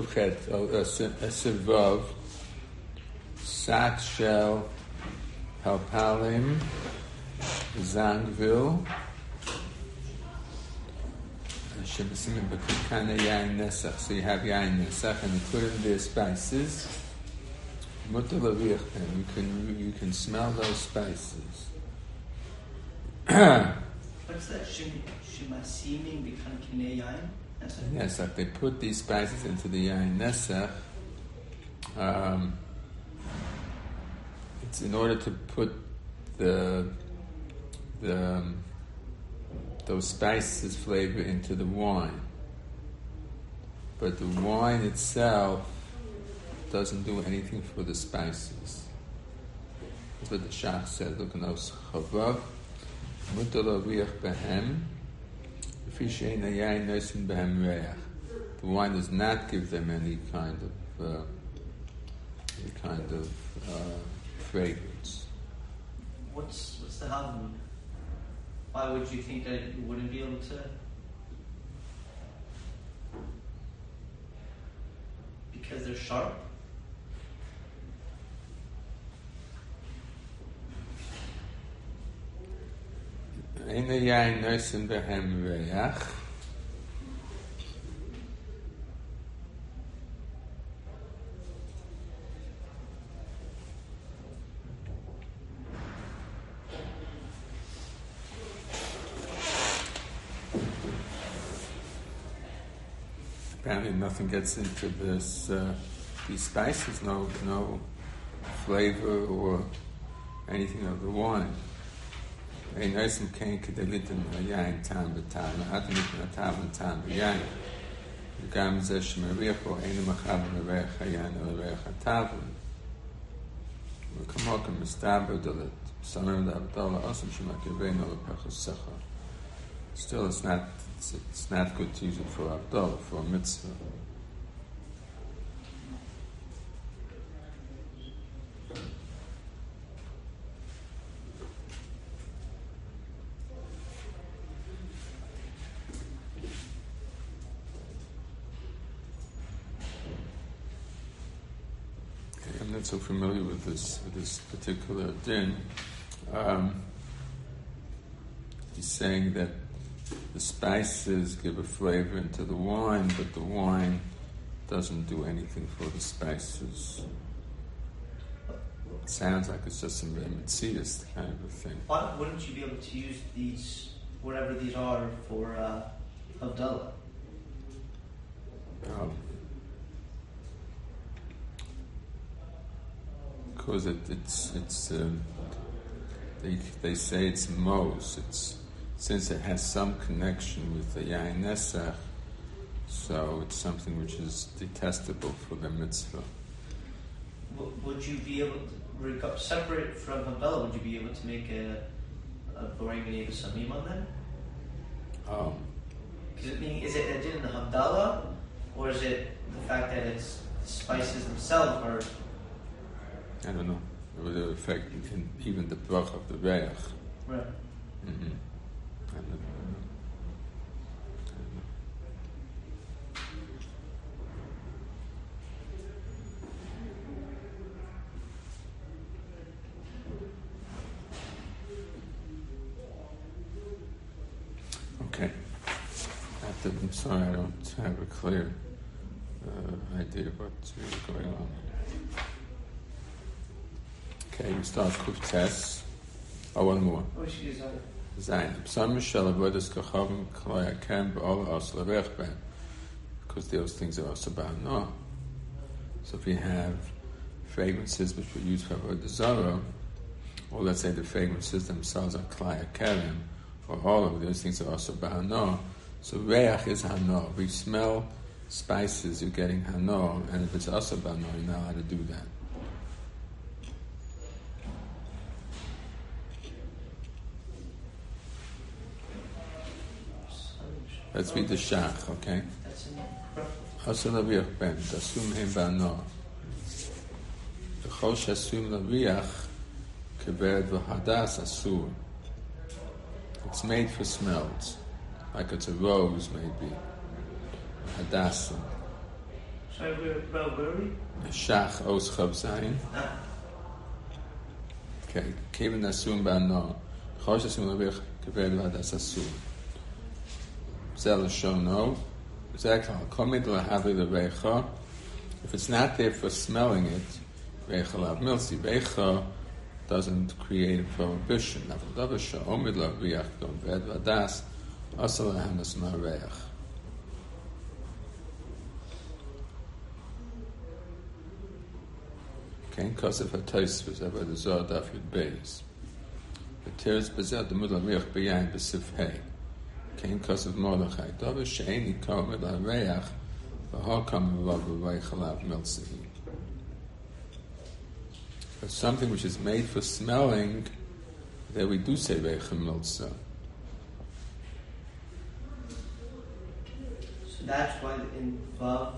Yerin Kufchet, oh, Esivav, Sat Shel, Palpalim. So you have Yain Nesach, and including the spices. You can you can smell those spices. What's that? Shim- Shimasiming become kinei yain? Like they put these spices into the yain nesach. Um, it's in order to put the the um, those spices flavor into the wine, but the wine itself doesn't do anything for the spices. That's what the Shach said. Look at those chavav, mutar aviach behem. The wine does not give them any kind of uh, any kind of uh, fragrance. What's what's the harm? Why would you think that you wouldn't be able to? Because they're sharp. אין היין נויסן בהם ריח. Apparently, nothing gets into this uh, these spices. No, no flavor or anything of the wine. ואין עשם כן כדליתן היין טעם וטעם, עד מתנתיו לטעם ויין. וגם זה שמריח הוא אין מחר מריח היין אלא ריח הטב. וכמו כמסתבר דלת, שמים לעבדו לעוסם שמקריבנו לפחד שכר. Still, it's not, it's, it's not good to use it for Havdalah, for a mitzvah. So familiar with this with this particular din. Um, he's saying that the spices give a flavor into the wine, but the wine doesn't do anything for the spices. It sounds like it's just some mitzias kind of a thing. Why wouldn't you be able to use these, whatever these are, for uh, Havdalah? Um, because it, it's it's um, they they say it's mos. It's since it has some connection with the yain nesach, so it's something which is detestable for the mitzvah. Would you be able to, separate from Havdalah, would you be able to make a, a Eva Samim on them? Um, Because it mean, is it a din in the Havdalah, or is it the fact that it's the spices themselves are I don't know. It would affect in, even the brach of the reich. right? Mm-hmm. I don't know. I don't know. Okay. After, I'm sorry, I don't have a clear uh, idea of what's really going on. Okay, we start with Tess. Oh, one more. What should you say? Zayin. Psalm shel avodas kachavim klayakem b'ol as lerech ben. Because those things are also bound. No. So if we have fragrances which we use for avodah zarah, or let's say the fragrances themselves are klayakem, or all of those things are also bound. No. So reach is hano. We smell spices, you're getting hano, and if it's also bound, you're not allowed to do that. Let's read the shach, okay? Hasan Aviach ben, Dasum Hem Bano. V'chol Shasum Laviach, Kebed V'hadas Asur. It's made for smells, like it's a rose maybe, hadassah. Shach os chav zayin. Okay, kevin asum ba no. Chosh asum levich keved vadas asum. If it's not there for smelling it, vecha lav milsi. Vecha doesn't create a prohibition. Lahanas mareach. kein kosef hatois was aber the zod daf yud beis. The tears bezad the mudla reach beyayin besif hey. Kein kosef mordechai. Dove she'eni kom mit la reach v'ho kam v'vav v'vay chalav milsehi. But something which is made for smelling, there we do say veichem milsa. so that's why in Vav,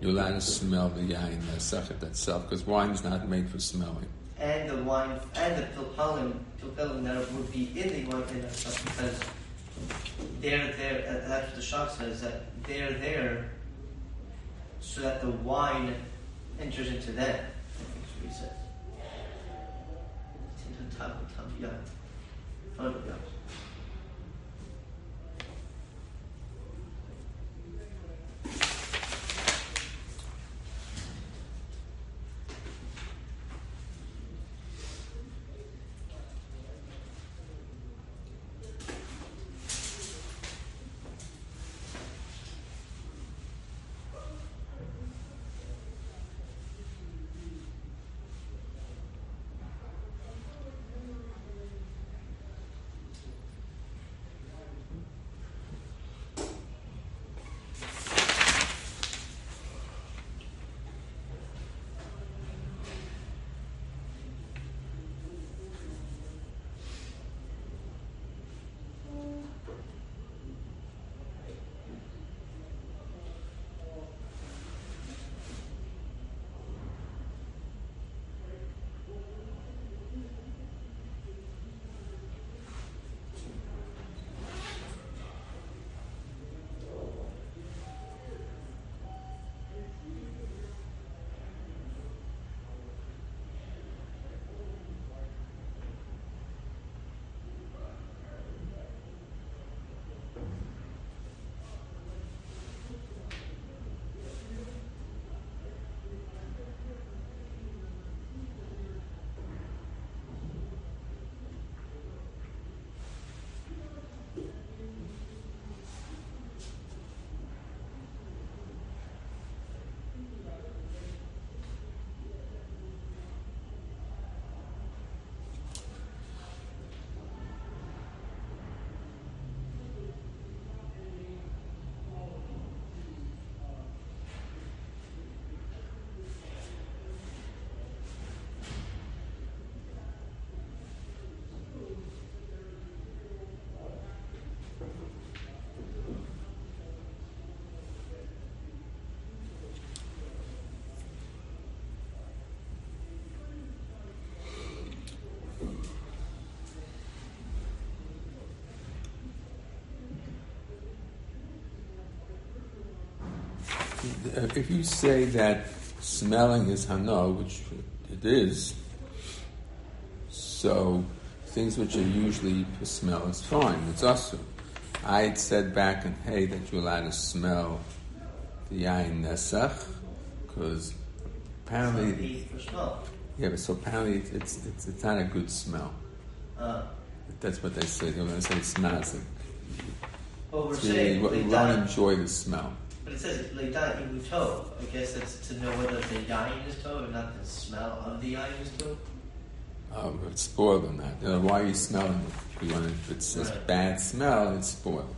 You're allowed to smell the yain, the sechet itself, because wine is not made for smelling. and the wine, and the pilpalim, pilpalim that would be in the wine that stuff because they're there, that's what the Shach says, that they're there so that the wine enters into them. I think that's what he says. If you say that smelling is hana, which it is, so things which are usually for smell is fine. It's also. I had said back in Hey that you're allowed to smell the yain nesach because apparently, Eat for smell. yeah, but so apparently it's, it's it's it's not a good smell. Uh, That's what they say. They're going to say it smells. Well, we're it's really, saying you won't leidan, enjoy the smell. But it says leidan imu tov. I guess that's to know whether the yain is tov or not the smell of the yain is tov. Um, it's spoiled or that. Know, why are you smelling it? You want to, if it's says Right. bad smell, it's spoiled.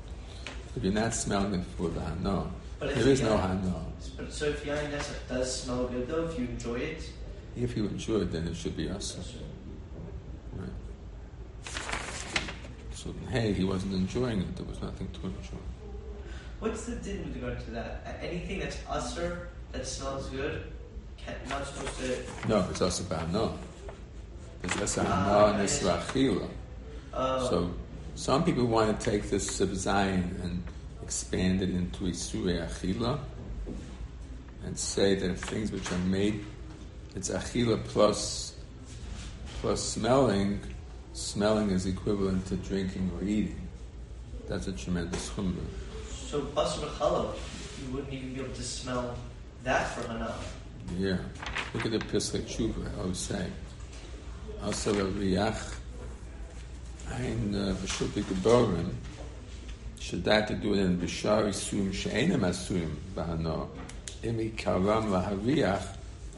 If you're not smelling it for the if there is the no hana. But so if yain nesach does smell good though, if you enjoy it, If you enjoy it, then it should be us. Right. So hey, he wasn't enjoying it. There was nothing to enjoy. What's the din with regard to that? Anything that's usser that smells good, can, not supposed to. No, it's also no. There's less Ah, and it's rachila. Uh, So Some people want to take this Zayin and expand it into Isurei Achila and say that things which are made, it's Achila plus, plus smelling, smelling is equivalent to drinking or eating. That's a tremendous chumrah. So basr challah, you wouldn't even be able to smell that for hana. Yeah. Look at the Pischei Tshuva, I was saying. Also, Riach, Ein Beshut Geborim, שדעת ידעו להן בשאר איסורים שאינם אסורים בהנור, אם עיקרם להריח,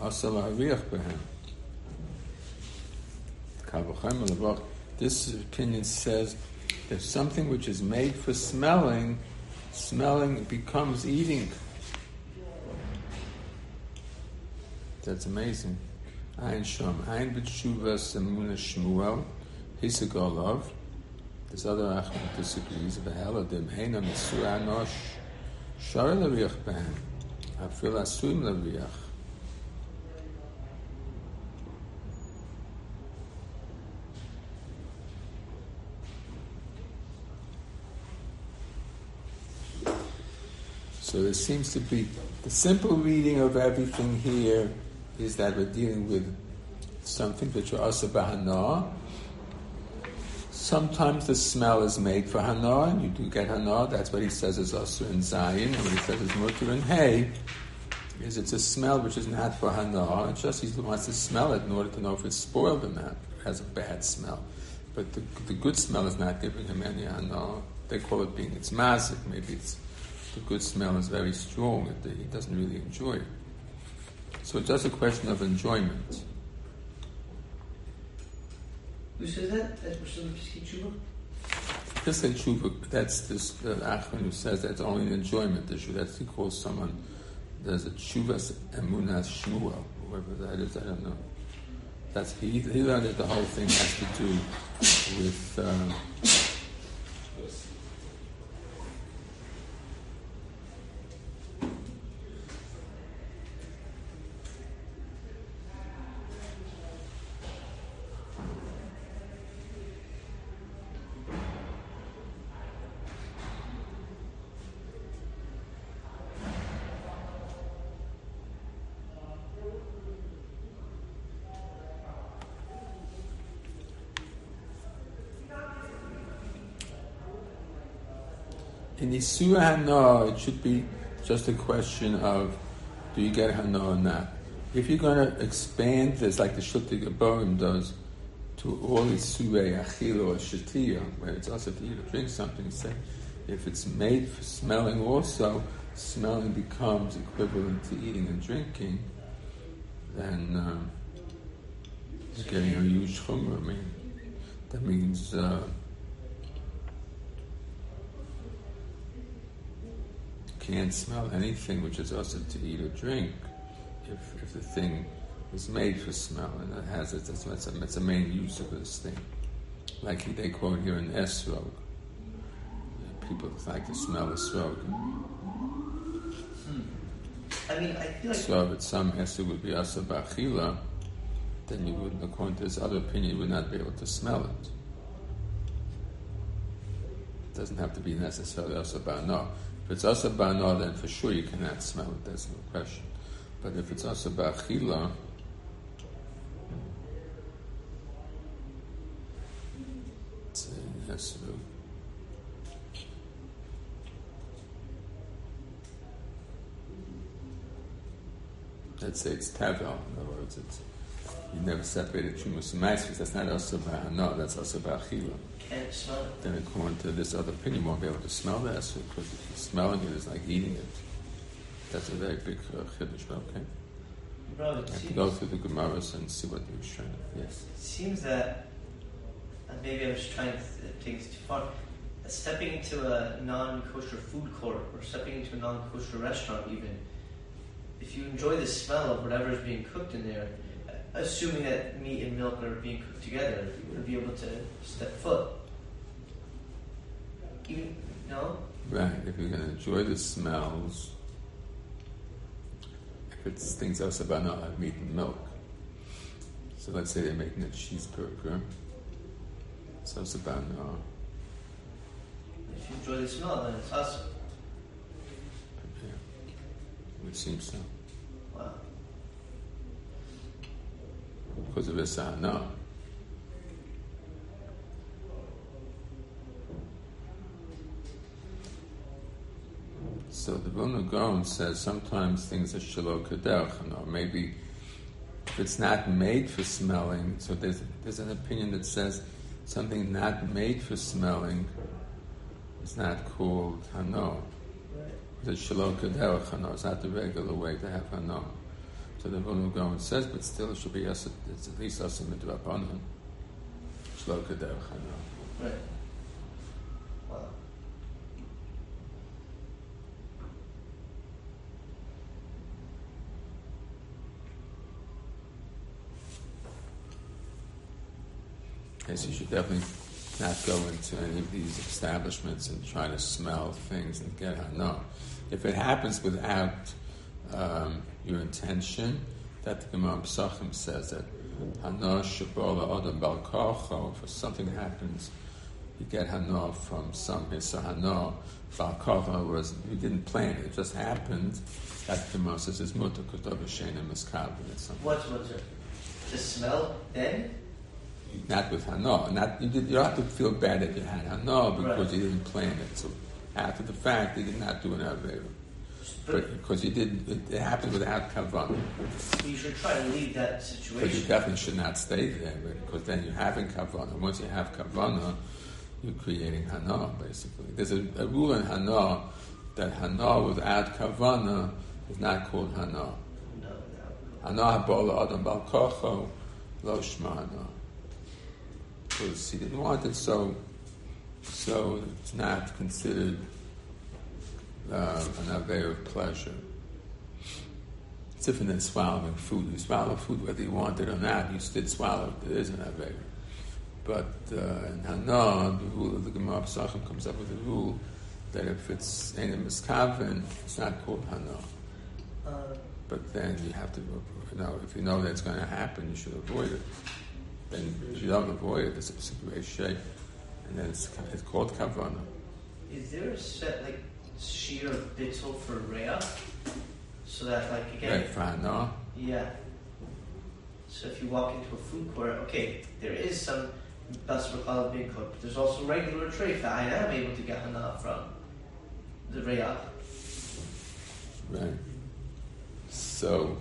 עשה להריח בהם. This opinion says that something which is made for smelling smelling becomes eating. That's amazing. Ein Shom, Ein B'tshuva Semuna Shmuel, Hisagolov. This other Achman disagrees. V'heladim Heina Misu Anosh, Shar L'riach Behem, Afil Asuim L'riach. So there seems to be the simple reading of everything here is that we're dealing with something which are asa bahana. Sometimes the smell is made for hana, and you do get hana. That's what he says is asa in Zion, and what he says is mutter and hay is it's a smell which is not for hana. It's just he wants to smell it in order to know if it's spoiled or not. It has a bad smell, but the, the good smell is not giving him any hana. They call it being it's mazik. Maybe it's the good smell is very strong he doesn't really enjoy it. So it's just a question of enjoyment. Who says that? That's Priscilla Pischei Pischei Tshuva, that's this uh, Achman who says that's only an enjoyment issue. That's he calls someone, there's a Tshuvas Emunas Shmuel, whoever that is, I don't know. That's he, he learned that the whole thing has to do with uh, in Isura Hana, it should be just a question of do you get Hana or not. If you're going to expand this, like the Shiltei Gibborim does, to all Isure Achil or Shatiya, where it's also to eat or drink something, say, if it's made for smelling also, smelling becomes equivalent to eating and drinking, then uh, you're getting a huge chumrah. I mean, that means. Uh, can't smell anything which is also to eat or drink if, if the thing is made for smell and it has it, that's, that's, a, that's a main use of this thing. Like they quote here in Esrog. People like to smell the srog. Hmm. I mean, I feel like. So if some Esrog would be asa bachila, then you would, according to this other opinion, you would not be able to smell it. It doesn't have to be necessarily asa no. If it's asa ba'ana, then for sure you cannot smell it. That's no question. But if it's asa ba'achila, yes, let's say it's tavel. In other words, it's you never separated chumus and because that's not asa ba'ana, that's asa ba'achila can't smell it. Then according to this other opinion, you won't be able to smell that because smelling it is like eating it. That's a very big uh, chiddush, okay? Bro, I to go through the Gemaras and see what you're showing. Yes. It seems that, and maybe I'm just trying to take this too far, stepping into a non-kosher food court or stepping into a non-kosher restaurant even, if you enjoy the smell of whatever is being cooked in there, assuming that meat and milk are being cooked together, you wouldn't be able to step foot. Even, no? Right, if you're going to enjoy the smells, if it's things also about not like meat and milk. So let's say they're making a cheeseburger. So it's about no. if you enjoy the smell, then it's awesome. Yeah. It seems so. Because of this, I know. So the Vilna Gaon says sometimes things are shalom kaderch, or maybe if it's not made for smelling, so there's, there's an opinion that says something not made for smelling is not called hano. The shalom kaderch hano is not the regular way to have hano. So the Vilna Gaon says, but still it should be yes, it's at least asim midrabanan. Shalom kaderch hano. Right. Wow. Yes, you should definitely not go into any of these establishments and try to smell things and get hana. If it happens without um, your intention, that the Gemara Pesachim says that hana shabola odom bal kocho, if something happens, you get hana from something. So hana bal kocho was you didn't plan it; it just happened. That the Gemara says is mutter miskabel. It's something. What's what's? The smell then? not with Hana. Not you, did, you don't have to feel bad that you had Hana because Right. you didn't plan it. So after the fact, you did not do an Aveira. Because you did, it, it happened without Kavanah. you should try to leave that situation. But you definitely should not stay there because then you're having Kavanah. Once you have Kavanah, you're creating Hana, basically. There's a, a rule in Hana that Hana without Kavanah is not called Hana. Hana habola adam bal kocho lo shma hana. Because he didn't want it, so so it's not considered uh, an aver of pleasure. It's different than swallowing food. You swallow food whether you want it or not. You still swallow it. It is an aver. But uh, in Hana, the rule of the Gemara Pesachim comes up with a rule that if it's in a miskaven, it's not called Hana. Uh, But then you have to, you know, if you know that it's going to happen, you should avoid it. Then if you don't avoid it, it's, it's a great shape. And then it's, it's called kavana. is there a set like sheer bitzel for Rhea? So that like again, Right, fine, no? yeah. So if you walk into a food court, okay, there is some basar being cooked, but there's also regular treif that I am able to get hana from the Rhea. Right. So,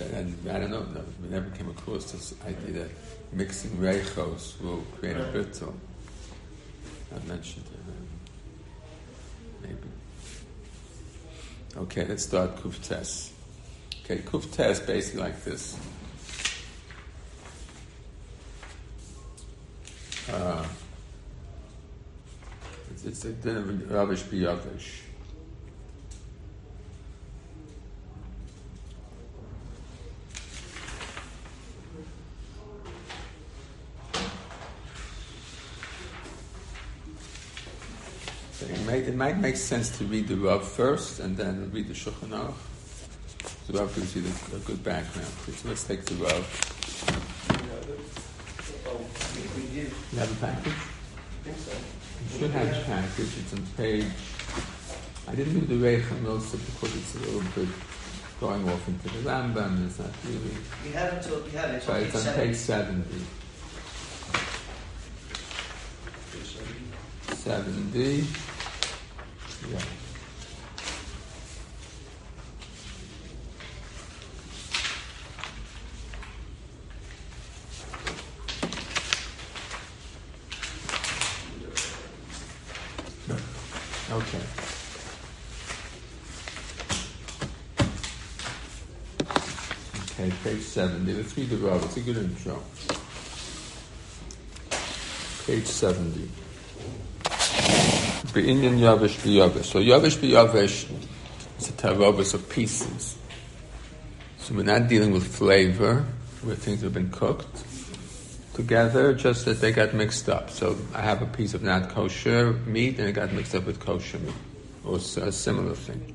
and I don't know, no, we never came across this idea that mixing reichos will create a bittul. I mentioned it. um, Maybe. Okay, let's start kuftes. Okay, kuftes basically like this. Uh, it's, it's a din of biyavish. So it, might make sense to read the Rav first and then read the Shulchan Aruch. The Rav gives you the, a good background. So let's take the Rav. We, we do. You have a package? I think so. You should have a package. It's on page. I didn't do the Reich Milsa because it's a little bit going off into the Rambam. It's not really. We have until we have it. But on it's on page 70. 70. Okay. Okay, page 70. Let's read the Rav. It's a good intro. Page 70. Be'inyan Yavish B'Yavish. So Yavish B'Yavish is a tarobas of pieces. So we're not dealing with flavor, where things have been cooked together, just that they got mixed up. So I have a piece of not kosher meat and it got mixed up with kosher meat, or a similar thing.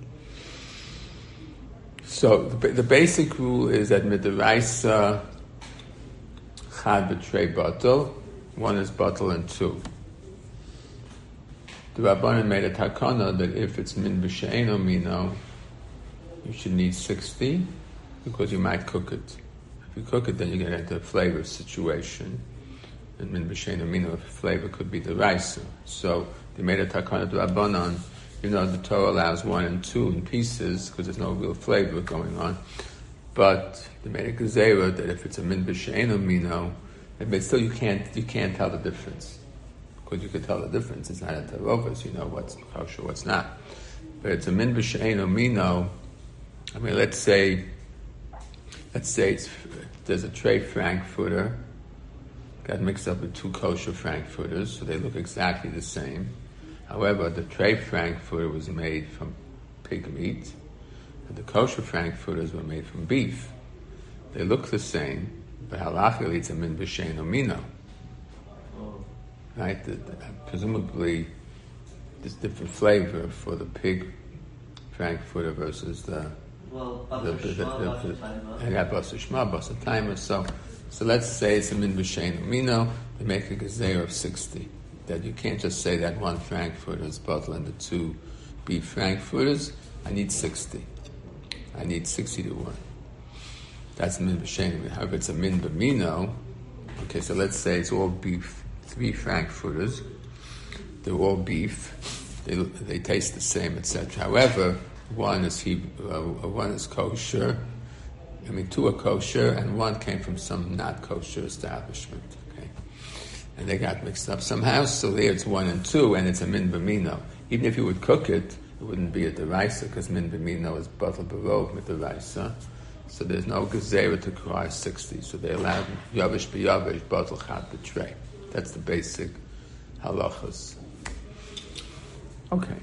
So the, the basic rule is that midiraisa uh, chad betray bottle, one is bottle and two. The Rabbanan made a takana that if it's min b'she'eno mino, you should need 60 because you might cook it. If you cook it, then you get into a flavor situation. And min b'she'eno mino, flavor could be the rice. So they made a takana to Rabbanan, you know, the Torah allows one and two in pieces because there's no real flavor going on. But they made a gezerah that if it's a min b'she'eno mino, but still you can't you can't tell the difference because you can tell the difference. It's not a tarovas, you know what's kosher, what's not. But it's a min b'she'eno mino. I mean, let's say, let's say there's a tray frankfurter got mixed up with two kosher frankfurters, so they look exactly the same. However, the tray frankfurter was made from pig meat, and the kosher frankfurters were made from beef. They look the same, but halachically it's a min b'she'eno mino right? The, the, uh, presumably, there's different flavor for the pig frankfurter versus the well, the, the, the, and yeah, basar shma, timer. So, so let's say it's a min mino. They make a gezer of sixty. That you can't just say that one frankfurter is bottle and the two beef frankfurters. I need sixty. I need sixty to one. That's a min b'shein. However, it's a min b'mino. Okay, so let's say it's all beef three frankfurters. They're all beef. They, they taste the same, etc. However, one is he, uh, one is kosher. I mean, two are kosher, and one came from some not kosher establishment. Okay, and they got mixed up somehow. So there, it's one and two, and it's a min b'mino. Even if you would cook it, it wouldn't be a deraisa because min b'mino is batal barov with deraisa. So there's no gezerah to cry 60. So they allowed yavish b'yavish batal chat betray. That's the basic halachas. Okay.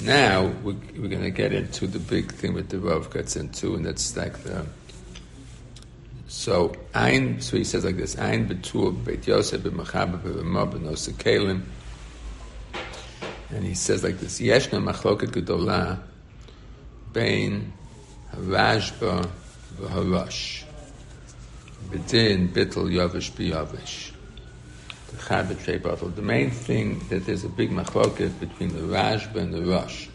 Now we're, we're going to get into the big thing that the Rav gets into, and that's like the. So ein, so he says like this: ein betur beit Yosef b'machaber b'rama b'nosa kelim. And he says like this: Yeshna machloket gedola bein harashba v'haRosh. Bedin bittel yavish biyavish. The chad betray bottle. The main thing that there's a big machloket between the rashba and the Rosh.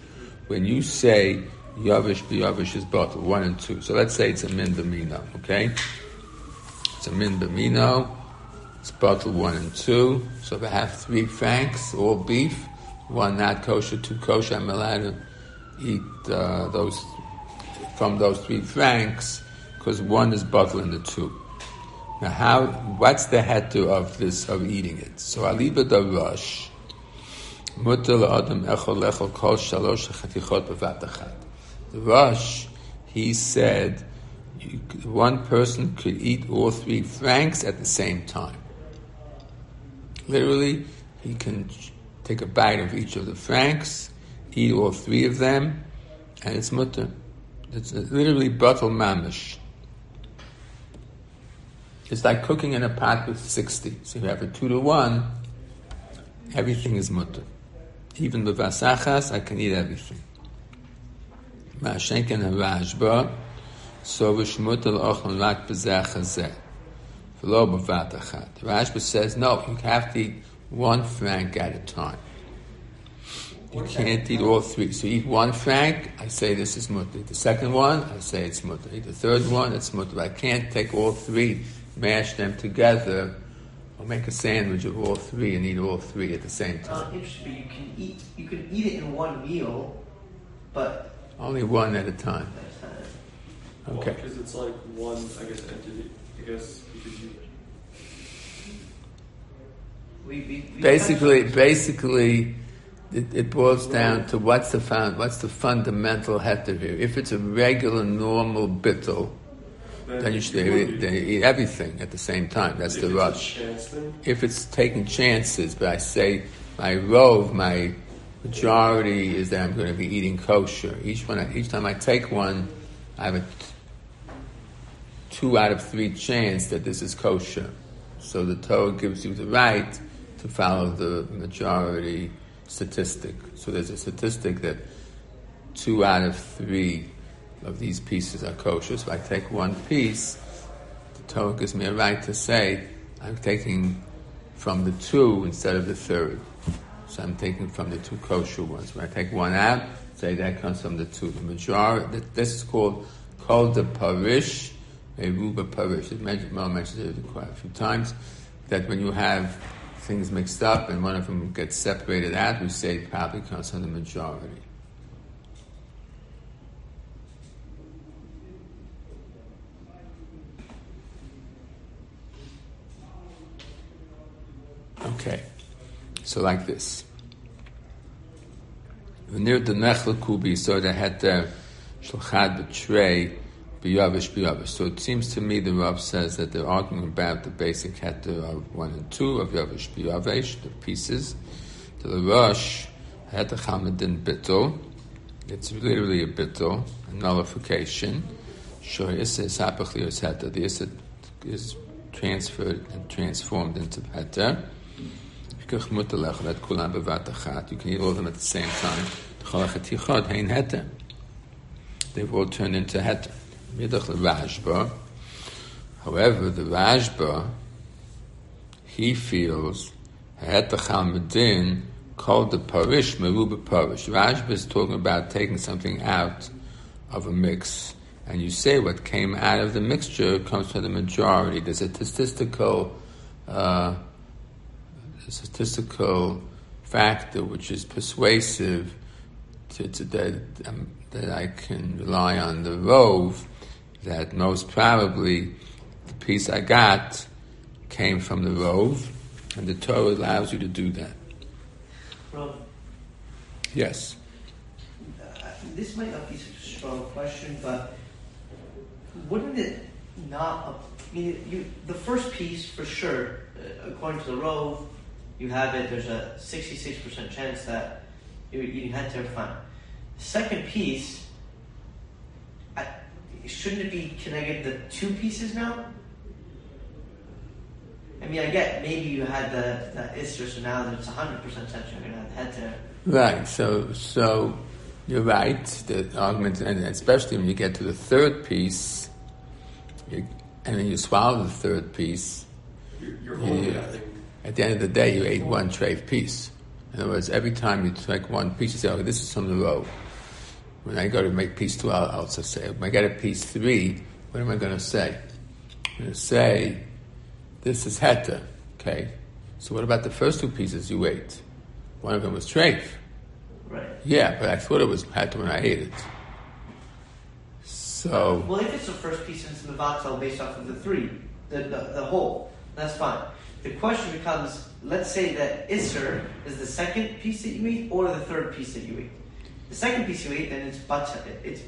When you say yavish biyavish is bottle one and two, so let's say it's a min b'mino, okay? It's a min b'mino. It's bottle one and two. So if I have three franks, all beef, one not kosher, two kosher, I'm allowed to eat uh, those from those three franks because one is bottle and the two. Now, how? What's the head to of this of eating it? So aliba da Rosh. Mutal adam echol lechol kol shalosh chatichot bevatachat. The Rosh, he said, you, one person could eat all three franks at the same time. Literally, he can take a bite of each of the franks, eat all three of them, and it's mutter. It's literally bottle mamish. It's like cooking in a pot with 60. So you have a 2 to 1, everything is mutter. Even the vasachas, I can eat everything. Ma'ashenken harashba, so v'shmutel ochlan lak b'zeh V'lo b'vat achat. Rashba says, no, you have to eat one frank at a time. You can't eat all three. So eat one frank, I say this is mutter. The second one, I say it's mutter. The third one, it's mutter. I can't take all three mash them together, or make a sandwich of all three and eat all three at the same uh, time. Uh, interesting, you can eat you can eat it in one meal, but only one at a time. Okay. Because well, it's like one, I guess, entity. I guess because you. We, we, we basically, basically, it, it, boils down to what's the found, what's the fundamental heter here. If it's a regular, normal bittel, then you should eat, eat, everything at the same time. That's if the Rosh. If it's taking chances, but I say my rove, my majority is that I'm going to be eating kosher. Each one, each time I take one, I have a t- two out of three chance that this is kosher. So the Torah gives you the right to follow the majority statistic. So there's a statistic that two out of three of these pieces are kosher. If I take one piece, the Torah gives me a right to say I'm taking from the two instead of the third. So I'm taking from the two kosher ones. When I take one out, say that comes from the two. The majority, this is called called the parish, a ruba parish. It mentioned, well, mentions it quite a few times that when you have things mixed up and one of them gets separated out, we say it probably comes from the majority. Okay, so like this. Near the Nechel Kubi, so they had the Shulchat betray Biyavish Biyavish. So it seems to me the Rav says that they're arguing about the basic heter of one and two of Yavish Biyavish, the pieces. The Rosh the Chamadin Bittel. It's literally a bittel, a nullification. Sure, Issa is hapachli heter. The Issa is transferred and transformed into heter. You can eat all of them at the same time. They've all turned into heter. However, the Rashba, he feels heter called the parish meruba parish. Rashba is talking about taking something out of a mix. And you say what came out of the mixture comes from the majority. There's a statistical uh, statistical factor which is persuasive to, to that, um, that I can rely on the rove that most probably the piece I got came from the rove, and the Torah allows you to do that. Rove. Yes. Uh, this might not be such a strong question, but wouldn't it not? I mean, you, the first piece for sure, uh, according to the rove, you have it, there's a 66% chance that you're eating heter fine. The second piece, I, shouldn't it be connected to two pieces now? I mean, I get maybe you had the, the Isser, so now there's 100% chance you're going to have the heter. Right, so, so you're right, the argument, and especially when you get to the third piece, you, and then you swallow the third piece, you're, you're holding yeah. At the end of the day, you ate one treif piece. In other words, every time you take one piece, you say, "Okay, this is from the row." When I go to make piece two, I'll, just say, "When I get a piece three, what am I going to say?" I'm going to say, "This is heta." Okay. So what about the first two pieces you ate? One of them was treif. Right. Yeah, but I thought it was heta when I ate it. So. Well, if it's the first piece and it's mevatel based off of the three, the, the, the whole, that's fine. The question becomes, let's say that Isser is the second piece that you eat or the third piece that you eat. The second piece you eat, then it's but it's,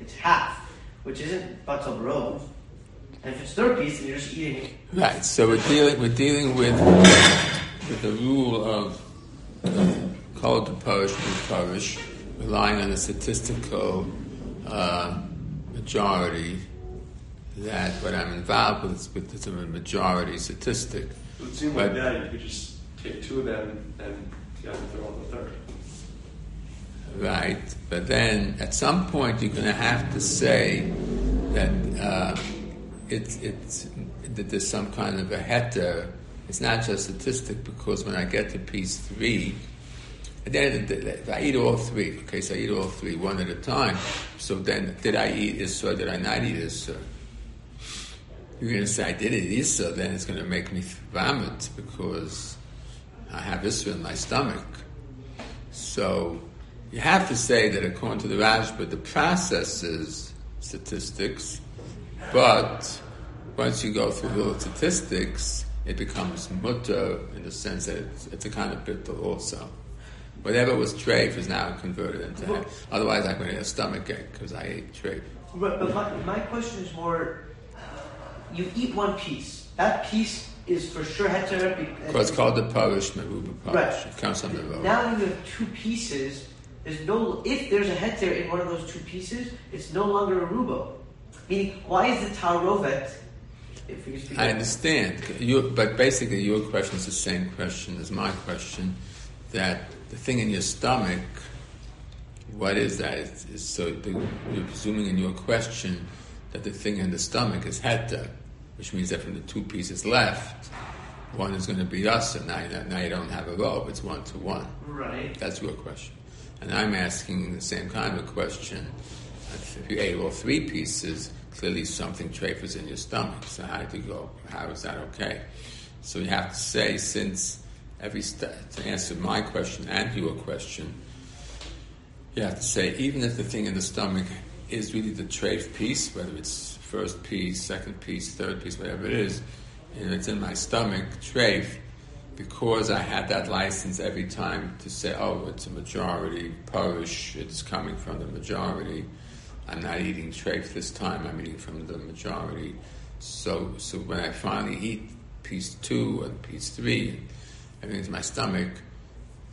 it's half, which isn't batal rove. And if it's third piece, then you're just eating it. Right. So we're dealing we're dealing with with the rule of called the parish parish, relying on a statistical uh, majority. That what I'm involved with, with is a majority statistic. It would seem like that you could just take two of them and throw on the third. Right, but then at some point you're going to have to say that uh, it's it's that there's some kind of a heter. It's not just statistic because when I get to piece three, at the end of the day, if I eat all three, okay, so I eat all three one at a time. So then, did I eat Issa? Did I not eat Issa? You're going to say I did eat Issa, then it's going to make me vomit because I have Issa in my stomach. So you have to say that according to the Rashba, the process is statistics, but once you go through the statistics, it becomes mutter in the sense that it's, it's a kind of bittul also. Whatever was treif is now converted into well, Otherwise, I'm going to get a stomach ache because I ate treif. But, but my, my question is more: you eat one piece. That piece is for sure heter. Because it's called the parish meruba parish. Right. It comes from the road. Now you have two pieces. There's no if there's a heter in one of those two pieces, it's no longer a rubo. Meaning, why is the tarovet? I understand, you, but basically your question is the same question as my question. That the thing in your stomach, what is that? It's, it's so the, you're presuming in your question that the thing in the stomach is heta, which means that from the two pieces left, one is going to be us, and now, now you don't have a robe. It's one to one. Right. That's your question. And I'm asking the same kind of question. If you ate all three pieces, clearly something trafers in your stomach. So how do you go? How is that okay? So you have to say, since every step, to answer my question and your question, you have to say, even if the thing in the stomach is really the trafe piece, whether it's first piece, second piece, third piece, whatever it is, and it's in my stomach, trafe, because I had that license every time to say, oh, it's a majority, Polish, it's coming from the majority. I'm not eating trafe this time, I'm eating from the majority. So, so when I finally eat piece two and piece three, everything's in my stomach,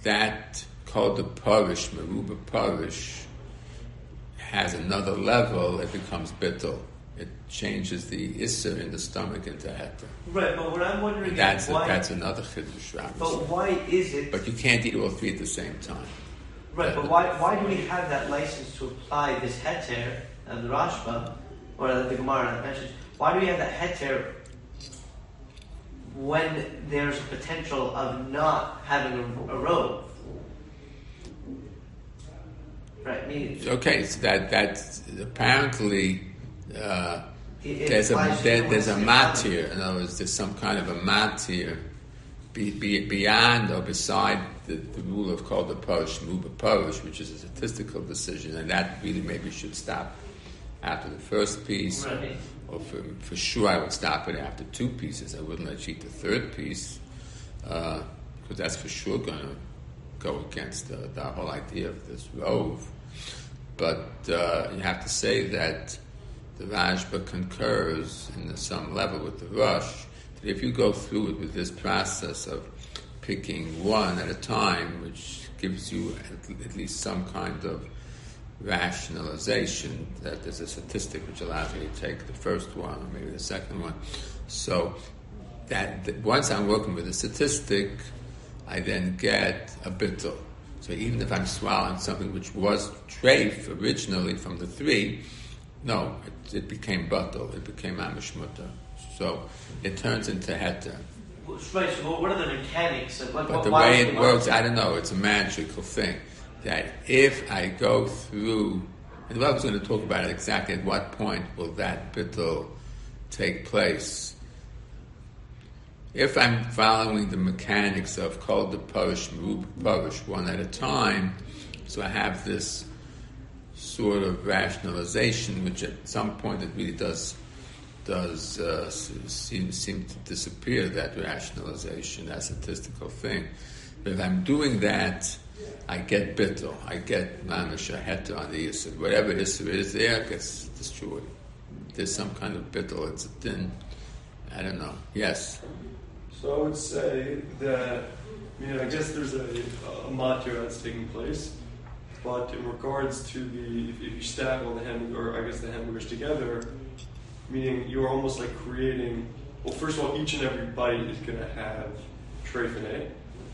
that called the Polish, Maruba Polish, has another level, it becomes bittul it changes the isser in the stomach into heta. Right, but what I'm wondering that's is why. A, that's another chiddush. But why is it? But you can't eat all three at the same time. Right, but why why do we have that license to apply this heter and the Rashba or the Gemara that mentions? Why do we have that heter when there's a potential of not having a, a robe? Right, meaning. Okay, so that that's apparently uh, there's a there, there's a matir. In other words, there's some kind of a matir be, be, beyond or beside the, the rule of called the posh, muba posh, which is a statistical decision, and that really maybe should stop after the first piece, right. or for, for sure I would stop it after two pieces. I wouldn't let you eat the third piece because uh, that's for sure going to go against the, the, whole idea of this rove. But uh, you have to say that the Rashba concurs in some level with the Rosh that if you go through it with this process of picking one at a time, which gives you at, least some kind of rationalization, that there's a statistic which allows me to take the first one or maybe the second one. So that, once I'm working with a statistic, I then get a bittul. So even if I'm swallowing something which was trafe originally from the three, no, it, it became batal, it became amishmuta. So it turns into. Right, so what are the mechanics? Of, what, but the way it works, I don't know, it's a magical thing. That if I go through, and I was going to talk about it exactly at what point will that bittul take place. If I'm following the mechanics of called the Parish, one at a time, so I have this sort of rationalization, which at some point it really does does uh, seem seem to disappear. That rationalization, that statistical thing. But if I'm doing that, I get bittul. I get mamish heta on the yisur. Whatever yisur is there gets destroyed. There's some kind of bittul. It's a din. I don't know. Yes. So I would say that. I mean, I guess there's a, a matir that's taking place but in regards to the, if you stack all the hamburger, or I guess the hamburgers together, meaning you're almost like creating, well, first of all, each and every bite is going to have trephine,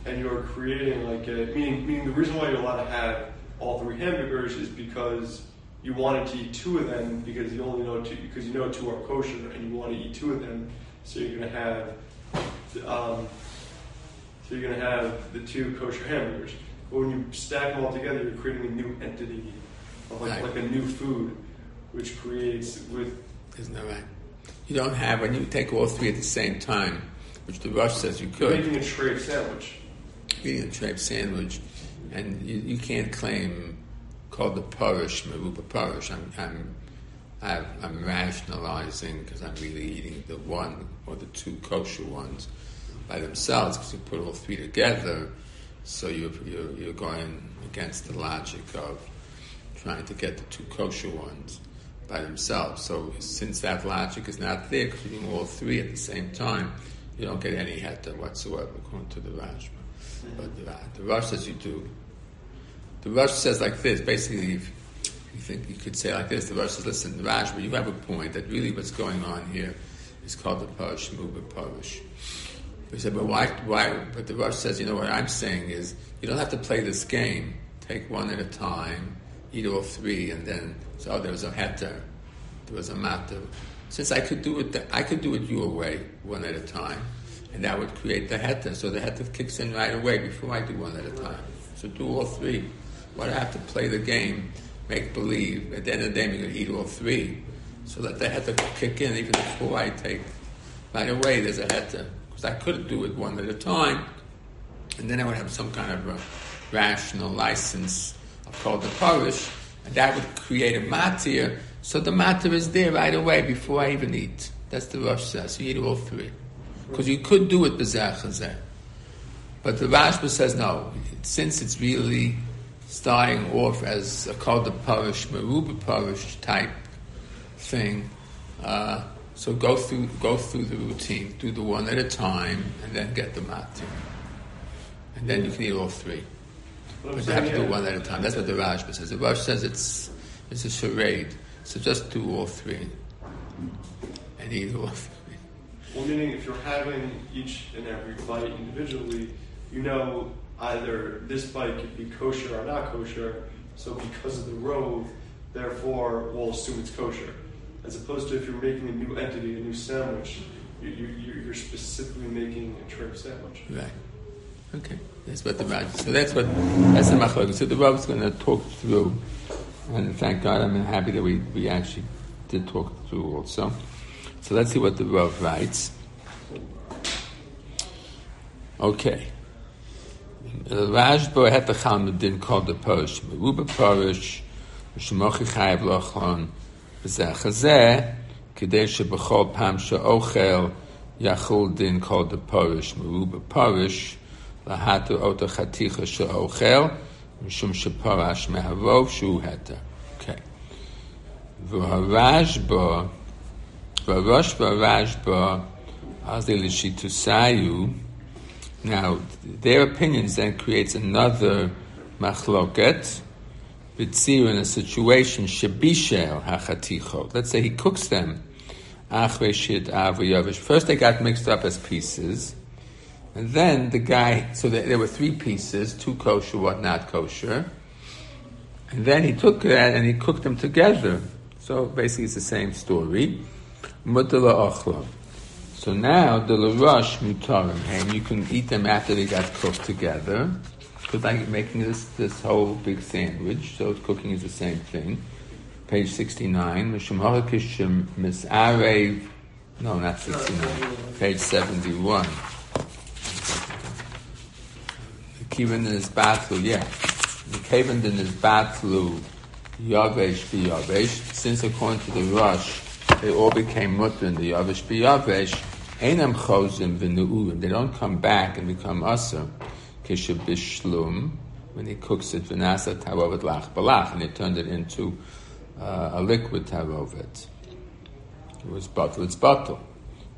and you're creating like a, meaning, meaning the reason why you're allowed to have all three hamburgers is because you wanted to eat two of them because you only know two, because you know two are kosher and you want to eat two of them, so you're going to have, um, so you're going to have the two kosher hamburgers. But when you stack them all together, you're creating a new entity of like, right. like a new food, which creates with. Isn't that right? You don't have when you take all three at the same time, which the Rosh says you could. You're making a treif sandwich. Eating a treif sandwich, and you, you can't claim called the parish, Maruba parish. I'm, I'm i am rationalizing because I'm really eating the one or the two kosher ones by themselves because you put all three together so you're, you're, you're, going against the logic of trying to get the two kosher ones by themselves. So since that logic is not there, because you're doing all three at the same time, you don't get any heta whatsoever, according to the Rashba. But the, the Rosh says you do. The Rosh says like this, basically, if you think you could say like this, the Rosh says, listen, the Rashba, you have a point that really what's going on here is called the Parish, Muba Parish. We said, but why, why? But the Rosh says, you know what I'm saying is, you don't have to play this game. Take one at a time, eat all three, and then so there was a heter, there was a matter. Since I could do it, I could do it your way, one at a time, and that would create the heta. So the heta kicks in right away before I do one at a time. So do all three. What I have to play the game, make believe. At the end of the day, I'm going to eat all three, so that the heta kick in even before I take. Right away, there's a because I could do it one at a time, and then I would have some kind of a rational license called the parish, and that would create a matir. So the matir is there right away before I even eat. That's the Rosh says. You eat all three. Because you could do it b'zeh But the Rashba says no. Since it's really starting off as a called the parish, meruba parish type thing, uh, so go through go through the routine, do the one at a time, and then get the matir. And then you can eat all three. But you have to do one at a time. That's what the Rashba says. The Rosh says it's it's a charade. So just do all three. And eat all three. Well, meaning if you're having each and every bite individually, you know either this bite could be kosher or not kosher. So because of the rove, therefore we'll assume it's kosher. As opposed to if you're making a new entity, a new sandwich, you, you, you're specifically making a tray sandwich. Right. Okay. That's what the Raj. So that's what that's the machlok. So the Rav is going to talk through, and thank God I'm happy that we, we actually did talk through also. So let's see what the Rav writes. Okay. Rashba had the Chalmudin called the Parish. Meruba Parish, Shemochi Chayav Lochon, וזה החזה, כדי שבכל פעם שאוכל יחול דין כל דפורש מרובה פורש, להטו אותו חתיכה שאוכל, משום שפורש מהרוב שהוא התר. Okay. אוקיי. והרש בו, והראש והרש בו, אז אלה לשיתוסיו, Now, their opinions then creates another machloket, b'tzir in a situation, shebishel hachatichot. Let's say he cooks them, First they got mixed up as pieces, and then the guy, so there, there were three pieces, two kosher, one not kosher. And then he took that and he cooked them together. So basically it's the same story. So now the larush mutarim, and you can eat them after they got cooked together. Because like making this, this whole big sandwich, so cooking is the same thing. Page 69. No, not 69. Page 71 kiven is batlu, yeah. The kiven in is batlu yavesh. Since according to the Rosh, they all became mutter in the yavesh be yavesh. Einam chozim v'nu'urim. They don't come back and become asa. Kishabishlum, when he cooks it, v'nasa tarovet lach balach, and he turned it into uh, a liquid tarovet. It was bottle, it's bottle.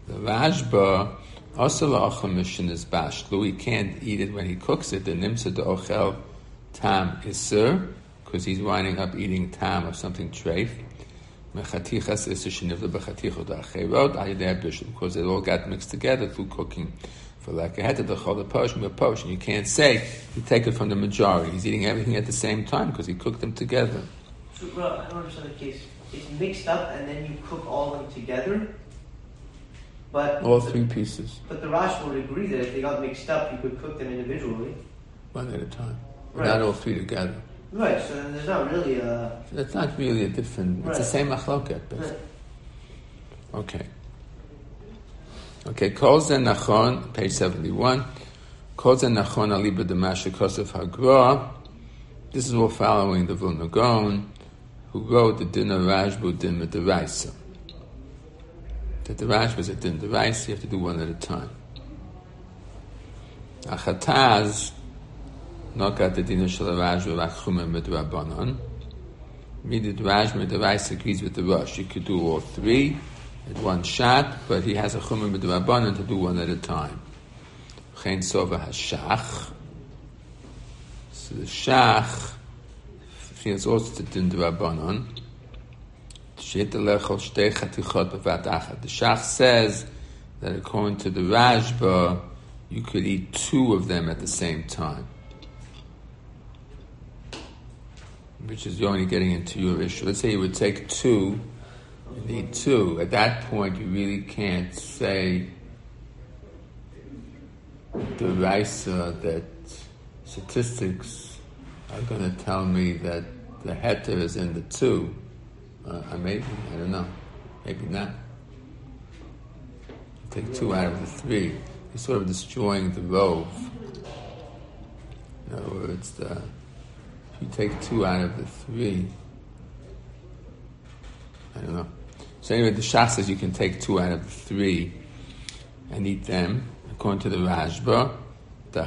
The Rashba also mission is bashlu. He can't eat it when he cooks it. The nimsa de ochel tam isur, because he's winding up eating tam of something treif. Because it all got mixed together through cooking. For like a head of the chol, the potion, the potion. You can't say you take it from the majority. He's eating everything at the same time because he cooked them together. So, bro, I don't understand the case. It's mixed up and then you cook all of them together. But all three pieces. But the Rash would agree that if they got mixed up, you could cook them individually. One at a time. Right. Not all three together. Right, so there's not really a. It's not really a different. Right. It's the same machloket, right. Okay. Okay, Kol Nachon, page 71. Kol Zen Nachon Aliba Damasha Kosef Hagra. This is all following the Vilna who wrote the Dinah Rashbu Din Medaraisa that the Rash was at din device, you have to do one at a time. Achataz, not got the dinner shel Rash v'rak chumim mit Rabbanon. Midid Rash with the Rash agrees with the Rosh. You could do all three at one shot, but he has a chumim Rabbanon to do one at a time. Chen sova hashach. So the shach, has also to din the Rabbanon. The Shach says that according to the Rashba, you could eat two of them at the same time. Which is you're only getting into your issue. Let's say you would take two and eat two. At that point, you really can't say the Raisa that statistics are going to tell me that the heter is in the two. Uh, maybe, I don't know. Maybe not. Take two out of the three. You're sort of destroying the rove. In other words, the, if you take two out of the three, I don't know. So anyway, the Shach says you can take two out of the three and eat them, according to the. The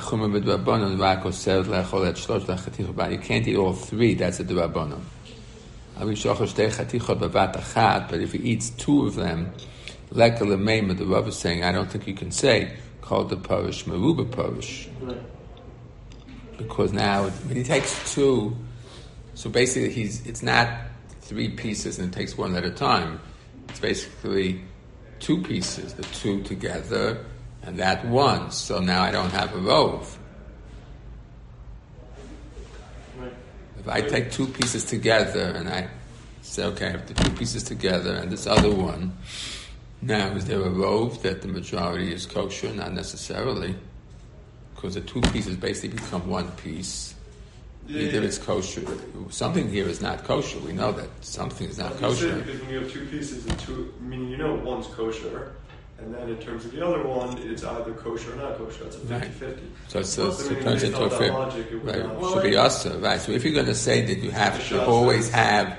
You can't eat all three, that's a Drabanon. But if he eats two of them, like the Rav is saying, I don't think you can say, called the Parish Maruba Parish. Because now, when he takes two, so basically he's, it's not three pieces and it takes one at a time. It's basically two pieces, the two together, and that one. So now I don't have a rove. If I take two pieces together and I say, okay, I have the two pieces together and this other one, now is there a rove that the majority is kosher? Not necessarily, because the two pieces basically become one piece. Yeah, Either yeah. it's kosher. Something here is not kosher. We know that something is not kosher. Because when you have two pieces and two, I mean, you know one's kosher, and then in terms of the other one, it's either kosher or not kosher. It's a 50 right. 50. So, it's, so it turns into a 50. Right. Well, should be also, uh, right. So if you're going to say that you have to always have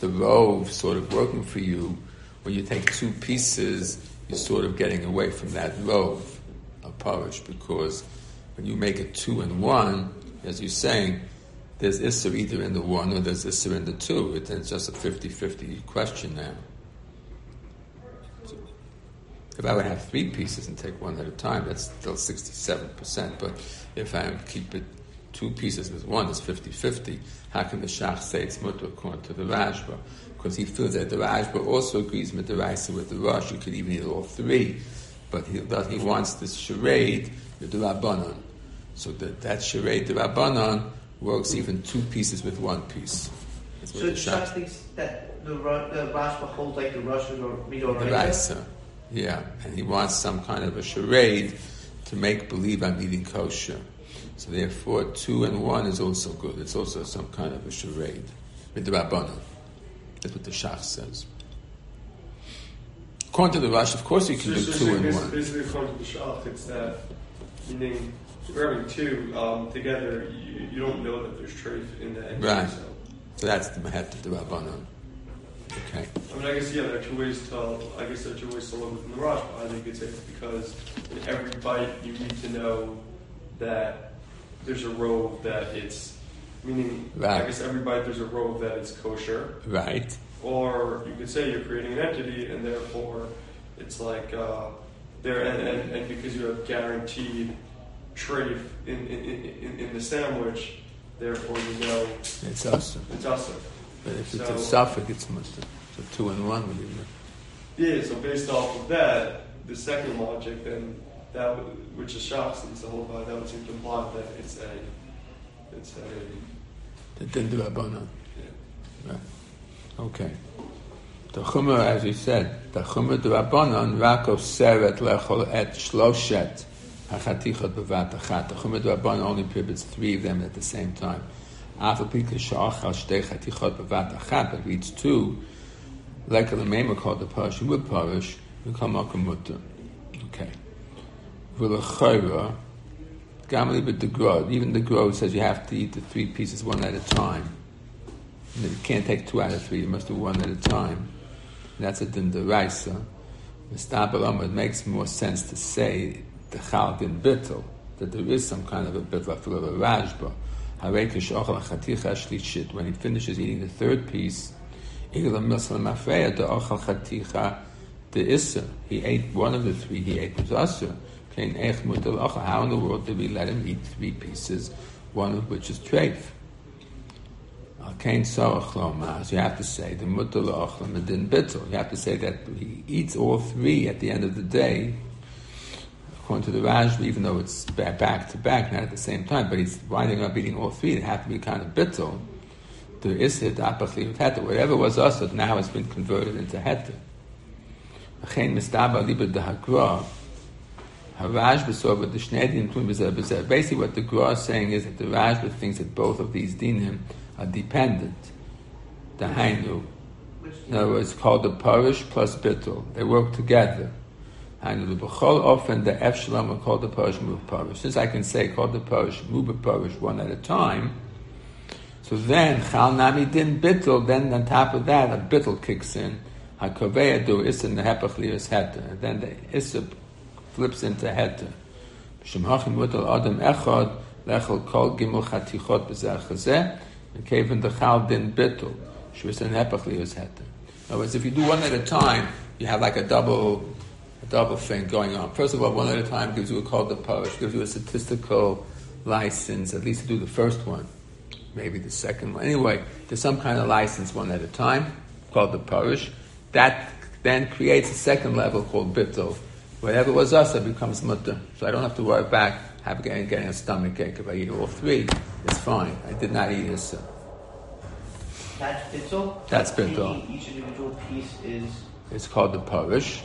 the rove sort of working for you, when you take two pieces, you're sort of getting away from that rove of parish because when you make it two and one, as you're saying, there's Isser either in the one or there's Isser in the two. It's just a 50 50 question now. If I would have three pieces and take one at a time, that's still 67%. But if I keep it two pieces with one, it's 50 50. How can the Shach say it's mutter according to the Rashba? Because he feels that the Rashba also agrees with the Raisa with the Rosh. You could even eat all three. But he, he wants this charade the Rabbanon. So that, that charade, the Rabbanon, works even two pieces with one piece. so the Shach thinks that the, the Rashba holds like the Russian or Mido The Raisa. Yeah, and he wants some kind of a charade to make believe I'm eating kosher. So therefore, two and one is also good. It's also some kind of a charade. With the Rabbana. That's what the Shach says. According to the Rosh, of course you can so, do so, two so and one. Basically, according to the Shach, it's that, meaning, having two um, together, you, you, don't know that there's truth in that. Right. So. so that's the Mahet of the Rabbanon. Okay. I mean, I guess yeah, there are two ways to. I guess there are two ways to look within the Rosh. I think it's because in every bite you need to know that there's a rove that it's meaning. Right. I guess every bite there's a rove that it's kosher. Right. Or you could say you're creating an entity, and therefore it's like uh, there, and, and, and because you have guaranteed treif in, in, in, in the sandwich, therefore you know it's awesome. It's awesome. But if so, it's a suffix, it's much. So two and one would be. Yeah. So based off of that, the second logic, then that which is shocks the whole body, that would seem to imply that it's a, it's a. The din rabbanon. Yeah. Right. Okay. The chumah, as we said, the chumah rabbanon rako seret lechol et shloshet hachatichot bevat achat. The chumah rabbanon only prohibits three of them at the same time. After pika shachal shtei chatichot bevat achat, but reads two, like the mema called the parish, would parish, become akamuta. Okay. V'lechayra, gamli but the grod. Even the grod says you have to eat the three pieces one at a time. You can't take two out of three. You must do one at a time. And that's a din deraisa. It makes more sense to say the din bittel that there is some kind of a bittel for a Rashba. When he finishes eating the third piece, he ate one of the three. He ate with usher. How in the world did we let him eat three pieces, one of which is treif? So you have to say the mutal ochlam din bittel. You have to say that he eats all three at the end of the day. According to the Rajvi, even though it's back to back, not at the same time, but he's winding up eating all three. It have to be kind of bittel. The isid with heter. Whatever was usad now has been converted into heter. Harashba saw with the Shnei Dinim Basically, what the Gra is saying is that the Rashba thinks that both of these dinim are dependent. The Hainu. In other words, it's called the Parish plus Bittul. They work together. The often the F Shalom are called the Parish Move Parish. Since I can say called the Parish Move Parish one at a time, so then Chal Nami Din Bittul, then on top of that, a Bittul kicks in. HaKoveya do Issa Nehepach Lias Heter. Then the Issa flips into Heter. Shem Hachim Mutal Adam Echad, Lechel Kol Gimel Chatichot B'Zeh Chazeh, and Kevin the Chal Din Bittul. Shvis Nehepach Lias Heter. In other words, if you do one at a time, you have like a double double thing going on. First of all, one at a time gives you a call to publish, gives you a statistical license, at least to do the first one, maybe the second one. Anyway, there's some kind of license one at a time called the parish. That then creates a second level called bittul. Whatever was us, it becomes mutter. So I don't have to worry about having getting, getting a stomach ache if I eat all three. It's fine. I did not eat this. Uh, That's bittul. That's bittul. Each individual piece is. It's called the parish.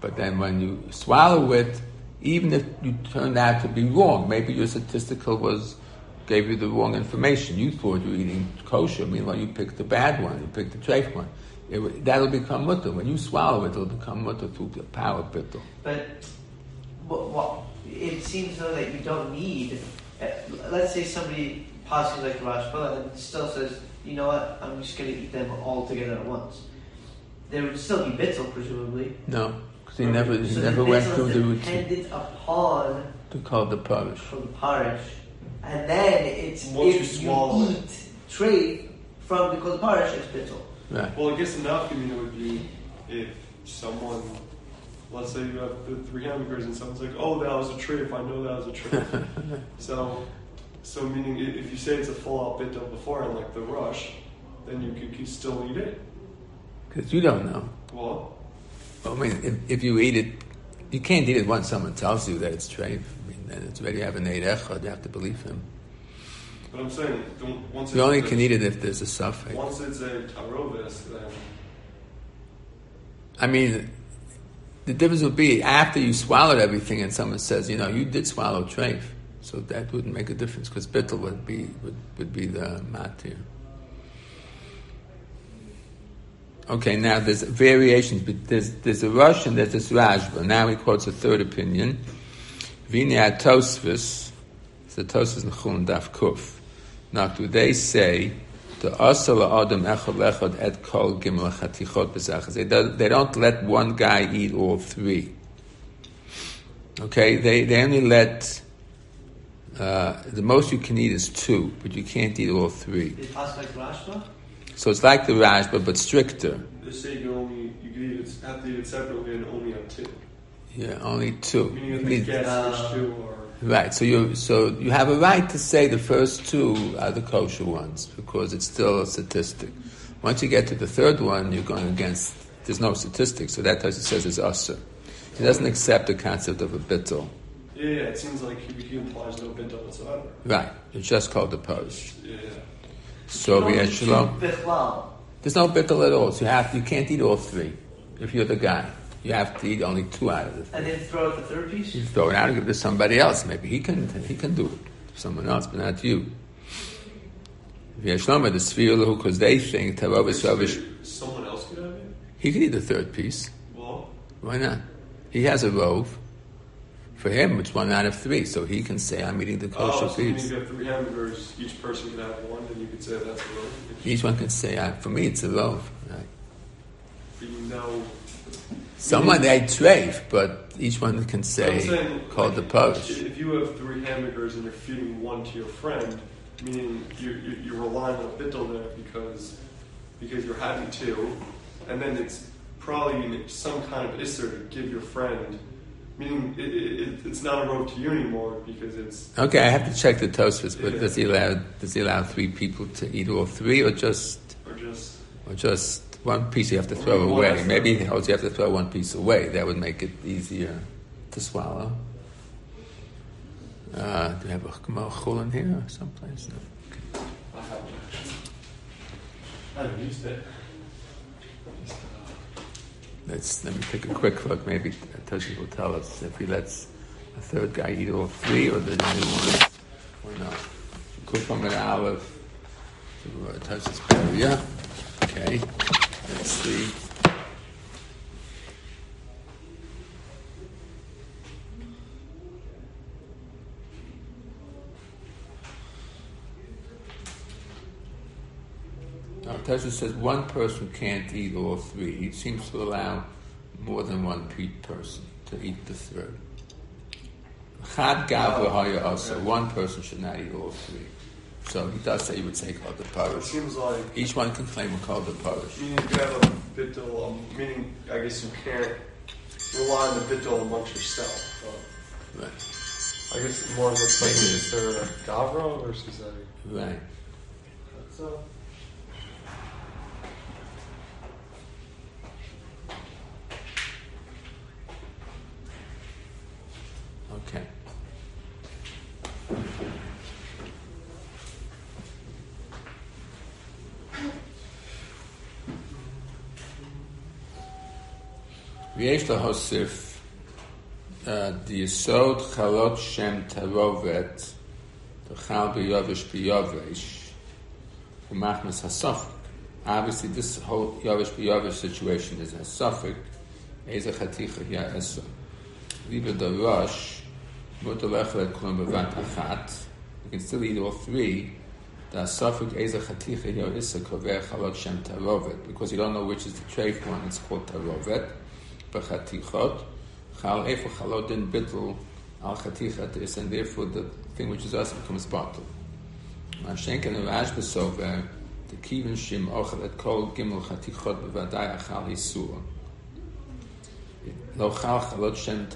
But then when you swallow it, even if you turned out to be wrong, maybe your statistical was gave you the wrong information. You thought you were eating kosher, meanwhile you picked the bad one, you picked the treif one. It, that'll become mutter. When you swallow it, it'll become mutter through the power of bittul. But what, it seems though that you don't need. Uh, let's say somebody passes like Rashba and still says, you know what, I'm just going to eat them all together at once. There would still be bittul, presumably. No. He never, he so never went through the routine. dependent upon to call the parish. From the parish, and then it's Once if you, you eat trade from the called parish, hospital. Right. Well, I guess enough. I mean, would be if someone, let's say you have the three hamburgers, and someone's like, "Oh, that was a treif. I know that was a treif." so, so meaning if you say it's a full out bittul before, and like the Rosh, then you could, could still eat it. Because you don't know. Well. I mean, if, if, you eat it, you can't eat it once someone tells you that it's treif. I mean, then it's already have an eid echad. You have to believe him. But I'm saying, once you only can eat it if there's a suffix. Once it's a tarovis, then. I mean, the difference would be after you swallowed everything, and someone says, you know, you did swallow treif, so that wouldn't make a difference because bittul would be would, would be the matir. Okay, now there's variations, but there's, there's a Rosh and there's this Rashba. Now he quotes a third opinion. Vini Tosfos, the Tosfos Nechun Daf Kuf. Now, do they say the Asala Adam Echad Lechad Et Kol Gimel Chatichot B'Zachas? They don't, they don't let one guy eat all three. Okay, they, they only let uh, the most you can eat is two, but you can't eat all three. Like? So it's like the Rashba, but stricter. They say you only you can eat it, have to eat it separately and only have two. Yeah, only two. Meaning if guess uh, two or Right. So you so you have a right to say the first two are the kosher ones because it's still a statistic. Once you get to the third one, you're going against. There's no statistic, so that Tosa says it's usher. He doesn't accept the concept of a bittul. Yeah, yeah, it seems like he, he implies no bittul whatsoever. Right. It's just called the post. Yeah. So we shalom. There's no bittul at all. So you have to, you can't eat all three if you're the guy. You have to eat only two out of the three. And then throw out the third piece. You throw it out and give it to somebody else. Maybe he can he can do it. Someone else, but not you. V'yashlama the sfir because they think tavav Someone else could have it. He could eat the third piece. Well, why not? He has a rove. For him, it's one out of three, so he can say, "I'm eating the kosher oh, so piece." you have three hamburgers. Each person can have one, and you could say that's a loaf. Each one can say, uh, "For me, it's a loaf." Right. you know. Someone they treif, but each one can say saying, called like, the post. If you have three hamburgers and you're feeding one to your friend, meaning you're, you're relying on a bittul there because because you're having two, and then it's probably some kind of isser to give your friend Meaning, it, it, it's not a road to you anymore because it's. Okay, I have to check the Tosfos, but yeah. does he allow does he allow three people to eat all three, or just or just or just one piece you have to throw away? Maybe he holds you have to throw one piece away. That would make it easier to swallow. Uh, do you have a chol in here or someplace? No. I have I haven't used it. Let's let me take a quick look. Maybe Toshi will tell us if he lets a third guy eat all three, or the new one, or not? Cook from an olive to uh, this area. Okay, let's see. Now, Tesha says one person can't eat all three. He seems to allow more than one person to eat the third. Chad gavra haya also. One person should not eat all three. So he does say he would take out the It seems like Each one can claim a called the parish. meaning you have a bittul, um, meaning I guess you can't rely on the bittul amongst yourself. Uh, Right. I guess it more looks like Maybe. is there a Gavra versus a. Right. So, Okay. ויש להוסיף uh, דיסוד חלות שם תרובת תאכל ביובש ביובש ומחמס הסופק. Obviously, this whole Yovish Biyovish situation is a suffix. Eza chaticha hiya esa. Liba the rush, mutter lechel klum bevat achat. You can still eat all three. The suffix eza chaticha hiya esa kover chalot shem tarovet. Because you don't know which is the treif one, it's called tarovet. Bittel is, and therefore the thing which is us becomes bottle. Mashenken and Rash Besover, the Kivin Shim Ochel et Kol Gimel Chatichot Bevadai Achal Yisur. Lo Chal Chalot Shem.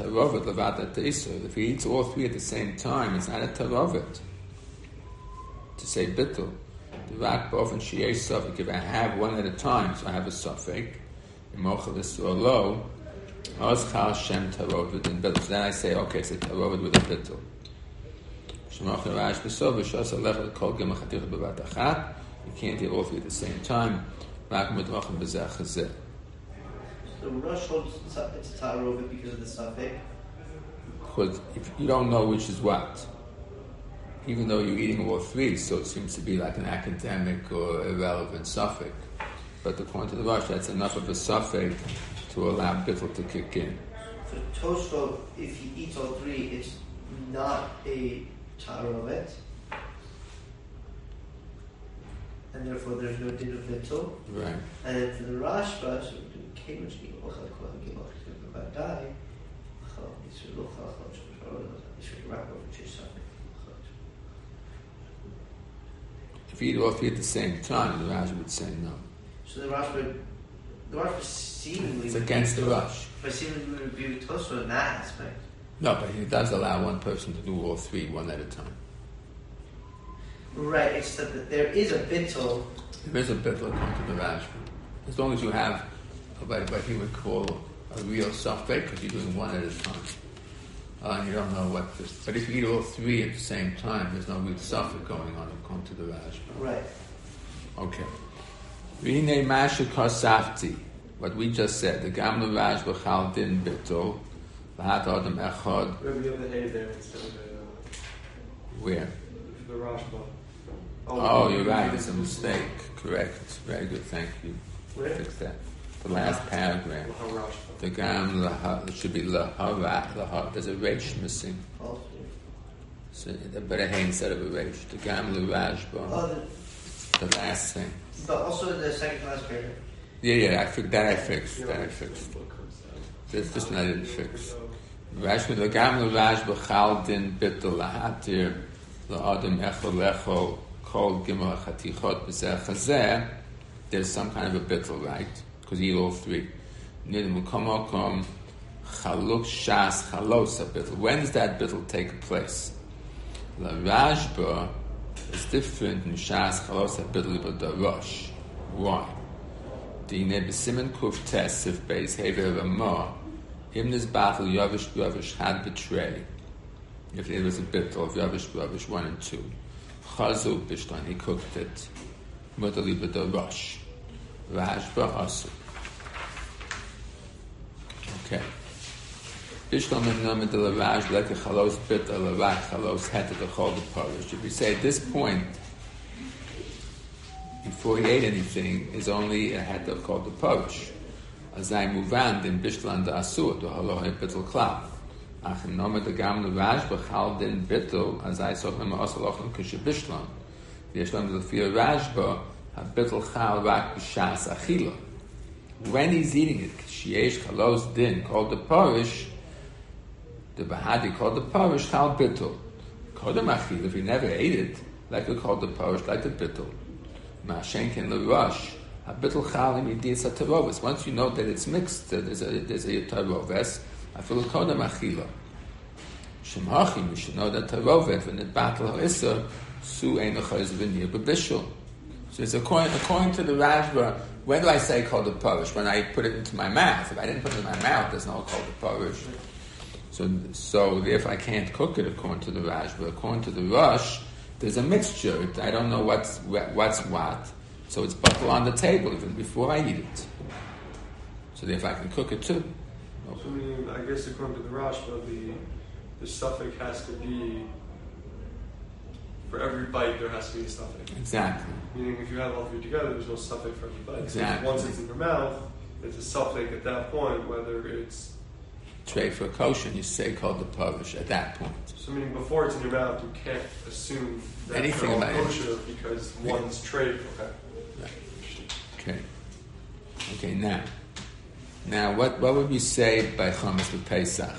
If he eats all three at the same time, it's not a Tarovet. To say Bittul. The Rak Bofen Shiyei Suffolk. If I have one at a time, so I have a Suffolk. In Ochel Yisur Lo, Oz Chal Shem Tarovet and Bittul. So then I say, okay, it's a Tarovet with a Bittul. Shemach Rash Besov Shas Alech Kol Gimel Chatichot Bevat Achat. You can't eat all three at the same time. Rak Bezeh Chazeh. So Rosh holds it's a it's because of the suffix. Because if you don't know which is what, even though you're eating all three, so it seems to be like an academic or irrelevant suffix. But according to the Rosh, that's enough of a suffix to allow bittul to kick in. For Tosfot, if he eats all three, it's not a Tarovet. And therefore there's no din of. Right. And for the Rashba, so we do Kamish Gim Ochel Kol Gim Ochel Gim Vadai. Ochel Yisur Lochel Ochel Shemar Yisur Rabba which is something. If you eat all three at the same time, the Rashi would say no. So the Rashba, the Rashba seemingly It's against the Rosh. But seemingly would be Tosfot in that aspect. No, but he does allow one person to do all three one at a time. Right, it's that there is a Bittel. There is a bittul according to the Rashba. As long as you have what, what he would call a real suffix, because you're doing one at a time. Uh, and you don't know what this. But if you eat all three at the same time, there's no real suffix going on according to the Rashba. Right. Okay. Rine masha kosafti. What we just said. The gamla Rashba chal din bittul. V'hat adam echad. you have the hay there instead of the, Where? the Rashba. Oh, oh, you're right. It's a mistake. Correct. Very good. Thank you. Where? Fix that. The last paragraph. Well, how Rashba? The gam laha, it should be lahara, laha. There's a resh missing. Oh, also. So, but a hay instead of a resh. The gam larajba, Oh, the last thing. But also the second to last paragraph. Yeah, yeah, I fi- that I fixed. That I fixed. what comes out. This, this one I didn't fix. Rashi, the gam larajba chal din bittul lahatir, la'adim echol lecho, kol gimel chatichot b'zeh chazeh. There's some kind of a bittul, right? Because you eat all three. Nid mukomokom chaluk shas chalos a bittul. When does that bittul take place? La Rashba is different in shas chalos bittul but the Rosh. Why? Dine b'simen kuf tes if beis hever ramah in this battle Yavish Yavish had betrayed. If it was a bittul of Yavish Yavish one and two, Chazu Bishtan he cooked it. Mutali b'da rush. Rashba asu. Okay. If we say at this point, before he ate anything, is only a het called the parish. As I move on, then Bishlam da asur, the halo he bittel klav. Ach in Nama de gam lavash, bechal din bittel, as I saw him asalochem kishe Bishlam. Yeshlam the fear rashba, ha bittel chal rak b'shas achila. When he's eating it, sheyesh chalos din, called the parish, the Bahadi called the parish chal bittul. Kodem achil, if he never ate it, like we called the parish, like the bittul. Ma'ashenkin lerush, a bittul chal imidis atarovis. Once you know that it's mixed, that there's a, there's a taroves, I feel kodem achila. Shemachim, you should know that tarovet, when it battle ha'issa, su einochayz v'nir b'bishul. So it's according, according to the Rashba, when do I say called the parish? When I put it into my mouth. If I didn't put it in my mouth, there's no called the parish. So, so therefore I can't cook it according to the Rash, but according to the Rosh, there's a mixture. I don't know what's what's what. So it's butter on the table even before I eat it. So therefore I can cook it too. So, I mean, I guess according to the Rashba, the the suffix has to be for every bite. There has to be a suffix. Exactly. Meaning, if you have all three together, there's no suffix for every bite. Exactly. Once it's in your mouth, it's a suffix at that point, whether it's Trade for kosher, you say called the parish at that point. So meaning before it's in your mouth, you can't assume that Anything they're about it. kosher because one's trade. Okay. Okay. Okay, now. Now, what, what would we say by Chametz with Pesach?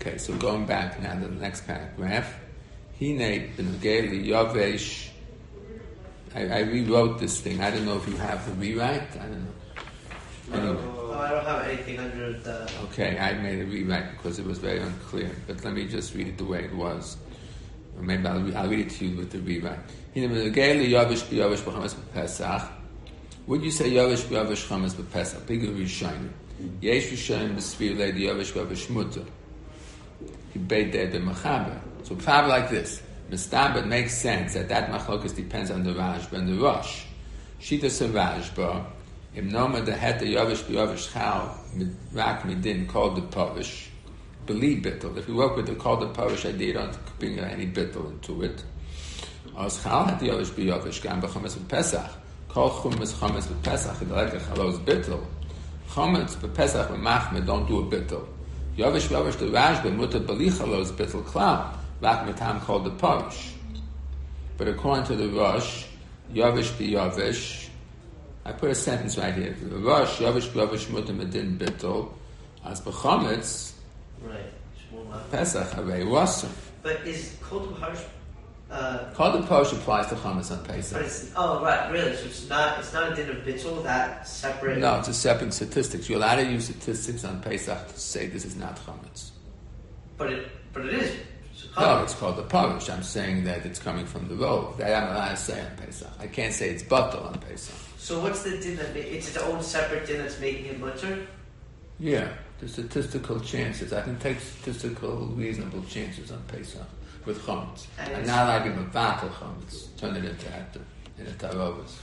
Okay, so going back now to the next paragraph. Hine b'negei yavesh. I, I rewrote this thing. I don't know if you have the rewrite. I don't know. Anyway. Oh, I don't have anything under the. Okay, I made a rewrite because it was very unclear. But let me just read it the way it was. Or maybe I'll, re- I'll read it to you with the rewrite. Would you say yavesh b'yavesh chametz b'pesach? Bigger rishonim. Yesh rishonim b'svir le yavesh b'yavesh mutter. He bade there the mechaber. So probably like this. Mistaber makes sense that that machlokas depends on the Rashba and the Rosh. Shita Rashba, im noma the het the yavish b'yavish chal rak midin called the pavish. Believe bittel. If you work with the called the pavish you don't bring any bittel into it. As chal the yavish b'yavish gam b'chametz b'pesach. Kol chumetz chametz b'pesach a chalos bittel. Chametz b'pesach b'machmed don't do a bittel. Yavish b'yavish the Rashba mutter b'li chalos bittel klam. Rak mitam called the pavish. But according to the Rosh, Yavish be Yavish, I put a sentence right here. Rosh, Yavish be Yavish mutter medin bittel, as b'chametz, Right. Shmuel Mach. Pesach, harei wasser. But is Kotum Harsh. Uh, Called the Pavish applies to chametz on but Pesach. it's. Oh, right, really. So it's not It's not a din of Bitzel, that separate. No, it's a separate statistics. You're allowed to use statistics on Pesach to say this is not chametz. But it, but it is. No, it's called the Pavish. I'm saying that it's coming from the road. That I'm allowed to say on Pesach. I can't say it's batal on Pesach. So what's the din that ma- it's its own separate din that's making it mutter? Yeah, the statistical chances. I can take statistical reasonable chances on Pesach with chametz. And now I give a battle chametz, turn it into heter, into tarovas.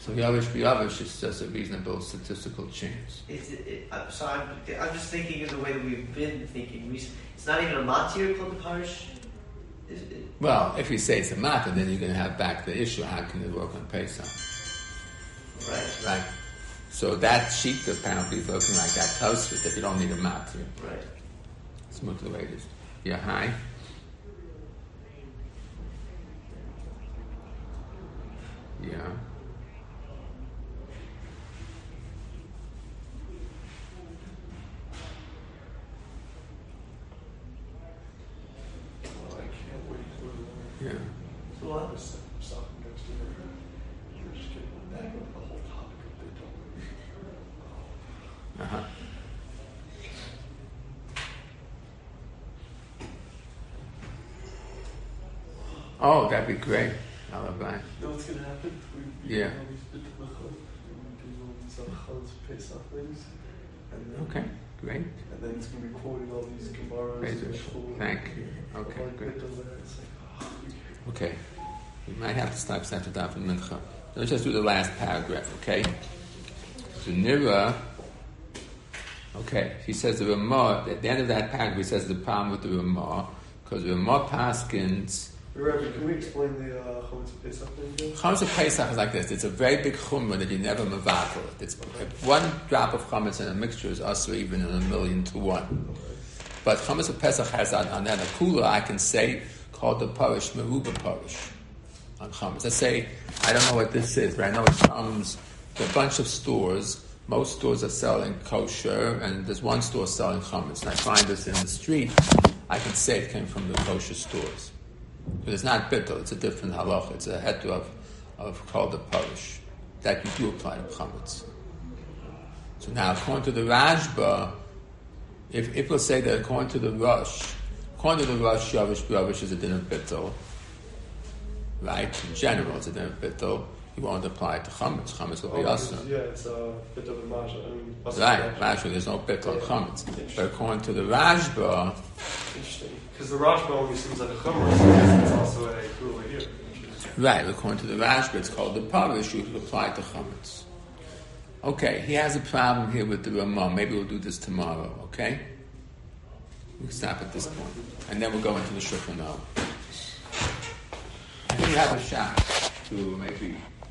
So yavish b'yavish is just a reasonable statistical chance. It's, it, it, uh, so I'm, I'm just thinking in the way that we've been thinking. It's not even a matir called the parish. Well, if you say it's a matter, then you're going to have back the issue: how can it work on Pesach? Right, Right. So that sheet apparently is looking like that Tosfos that you don't need a matter. right. Smooth the way it is. Yeah, hi. Yeah. I can't wait for Yeah. So what? the stuff next year. You're just getting back with the whole topic of bittel. Uh huh. Oh, that'd be great. I love that. You know what's gonna happen? We, Yeah. all these bittel mechot, and we do all these achos Pesach then Okay, great. and then it's gonna be quoting all these gemaras. Shul- Thank you. Okay, great. bittel there. It's like, oh, Okay. We might have to stop after that from Mincha. Let's just do the last paragraph, okay? So Nira, Okay, he says the Ramah, at the end of that paragraph, he says the problem with the Ramah, because the Ramah Paskins, Rabbi, can we explain the uh, Chametz Pesach thing again? Pesach is like this. It's a very big chumrah that you never mavatal. It's if one drop of chametz in a mixture is also even in a million to one. But chametz Pesach has on, on that a cooler I can say kol d'parish meruba parish on chametz. Let's say I don't know what this is, but I know it comes to a bunch of stores. Most stores are selling kosher, and there's one store selling chametz. And I find this in the street. I can say it came from the kosher stores. But it's not bittul, it's a different halach. It's a heter of, of kol d'parish. That you do apply to chametz. So now, according to the Rashba, if, if we'll say that according to the Rosh, according to the Rosh, Yavish Yavish is a din of bittul, right? In general, it's a din of bittul. You won't apply it to chametz. Chametz will be Oh, because, yeah, it's a bit of a mash. I mean, Right, mash? There's no bittul on chametz. But according to the Rashba, Interesting. Because the Rashba only seems like a chumrah, so it's also a kula here. Right, according to the Rashba, it's kol d'parish. You could apply to chametz. Okay, he has a problem here with the Ramah. Maybe we'll do this tomorrow. Okay, we can stop at this point, and then we'll go into the Shulchan. I think we have a shot to maybe